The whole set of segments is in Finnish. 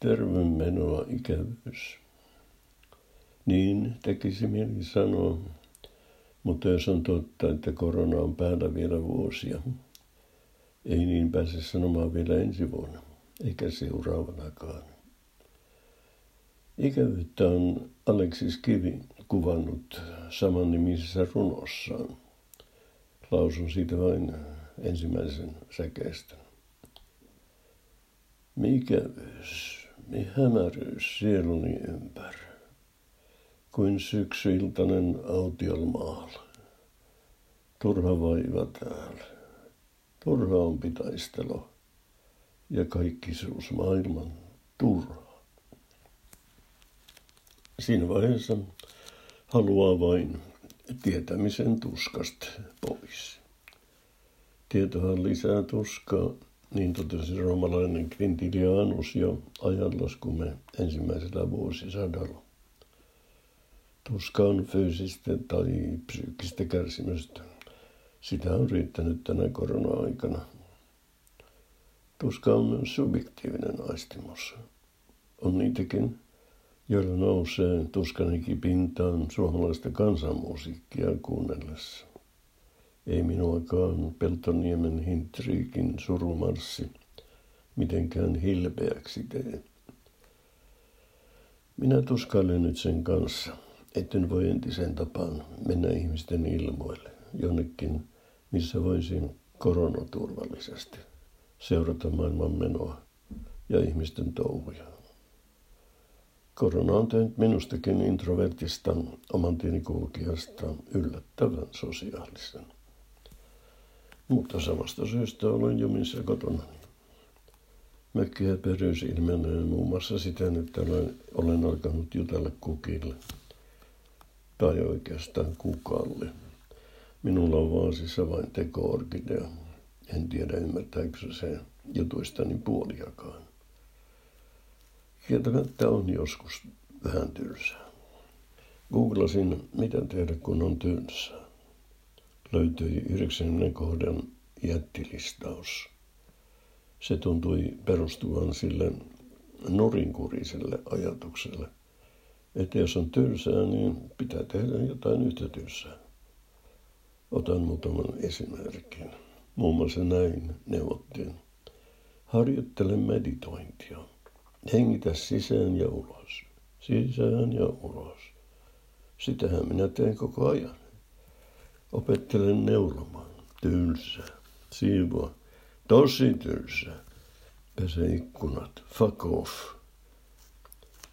tervemenoa ikävyys. Niin tekisi mieli sanoa, mutta jos on totta, että korona on päällä vielä vuosia, ei niin pääse sanomaan vielä ensi vuonna, eikä seuraavanakaan. Ikävyyttä on Aleksis Kivi kuvannut samannimisessä runossaan. Lausun siitä vain ensimmäisen säkeistön. Mikävyys, mi hämäryys sieluni ympär, kuin syksyiltainen autiolmaal. Turha vaiva täällä, turha on pitaistelo ja kaikkisuus maailman turha. Siinä vaiheessa haluaa vain tietämisen tuskasta pois. Tietohan lisää tuskaa, niin totesi roomalainen Quintilianus jo ajanlaskumme ensimmäisellä vuosisadalla. Tuska on fyysistä tai psyykkistä kärsimystä. Sitä on riittänyt tänä korona-aikana. Tuska on myös subjektiivinen aistimus. On niitäkin, joilla nousee tuskanikin pintaan suomalaista kansanmusiikkia kuunnellessa. Ei minuakaan Peltoniemen hintriikin surumarssi mitenkään hilpeäksi tee. Minä tuskailen nyt sen kanssa, etten voi entisen tapaan mennä ihmisten ilmoille jonnekin, missä voisin koronaturvallisesti seurata maailman menoa ja ihmisten touhuja. Korona on tehnyt minustakin introvertista oman tieni yllättävän sosiaalisen. Mutta samasta syystä olen jumissa kotona. Mökkiä perys ilmenee muun muassa siten, että olen, olen alkanut jutella kukille. Tai oikeastaan kukalle. Minulla on vaasissa vain teko-orkidea. En tiedä ymmärtääkö se jutuistani puoliakaan. Kieltämättä on joskus vähän tylsää. Googlasin, mitä tehdä kun on tylsää löytyi 90 kohdan jättilistaus. Se tuntui perustuvan sille norinkuriselle ajatukselle, että jos on tylsää, niin pitää tehdä jotain yhtä tylsää. Otan muutaman esimerkin. Muun muassa näin neuvottiin. Harjoittele meditointia. Hengitä sisään ja ulos. Sisään ja ulos. Sitähän minä teen koko ajan. Opettelen neulomaan. Tylsä. Siivoa. Tosi tylsä. Pese ikkunat. Fuck off.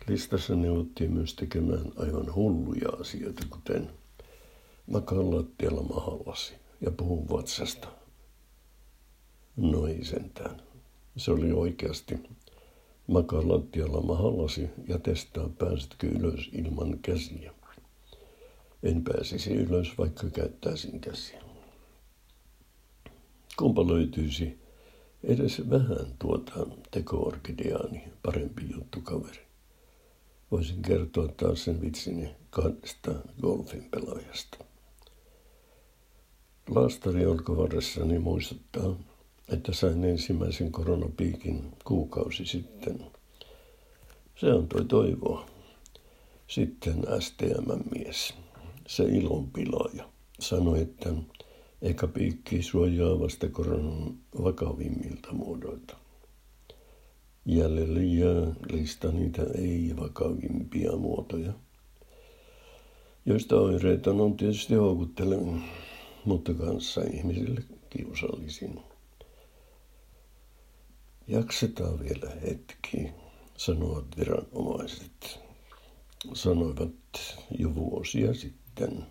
Listassa neuvottiin myös tekemään aivan hulluja asioita, kuten makaan lattialla mahallasi ja puhun vatsasta. No ei sentään. Se oli oikeasti. Makaa lattialla mahallasi ja testaa pääsetkö ylös ilman käsiä. En pääsisi ylös, vaikka käyttäisin käsiä. Kumpa löytyisi edes vähän tuota tekoorkideaani parempi juttu kaveri. Voisin kertoa taas sen vitsini kahdesta golfin pelaajasta. Laastari olkavarressani muistuttaa, että sain ensimmäisen koronapiikin kuukausi sitten. Se antoi toivoa. Sitten STM-mies se ilonpilaaja, sanoi, että eikä piikki suojaa vasta koronan vakavimmilta muodoilta. Jäljelle jää lista niitä ei-vakavimpia muotoja, joista oireita on tietysti houkuttelevin, mutta kanssa ihmisille kiusallisin. Jaksetaan vielä hetki, sanovat viranomaiset. Sanoivat jo vuosia sitten sitten.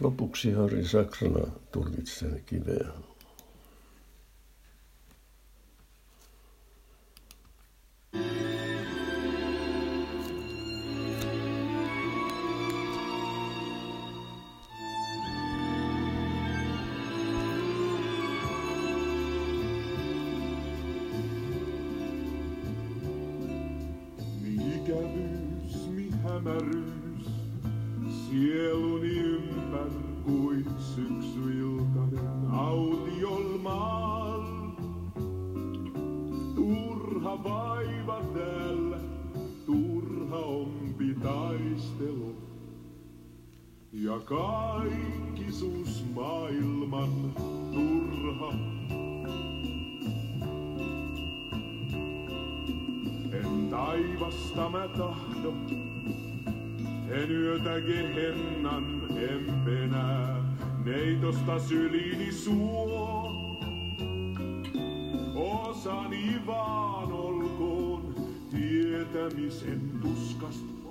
Lopuksi Harri Saksana tulkitsee kiveä. Ikävyys, mi hämäryys. Sieluni autiolmaal. Turha vaiva täällä, turha ompi taistelu. Ja kaikkisuus maailman turha. En taivasta mä tahdo, en yötä gehennan empenää, neitosta syliini suo. Osani vaan olkoon tietämisen tuskasta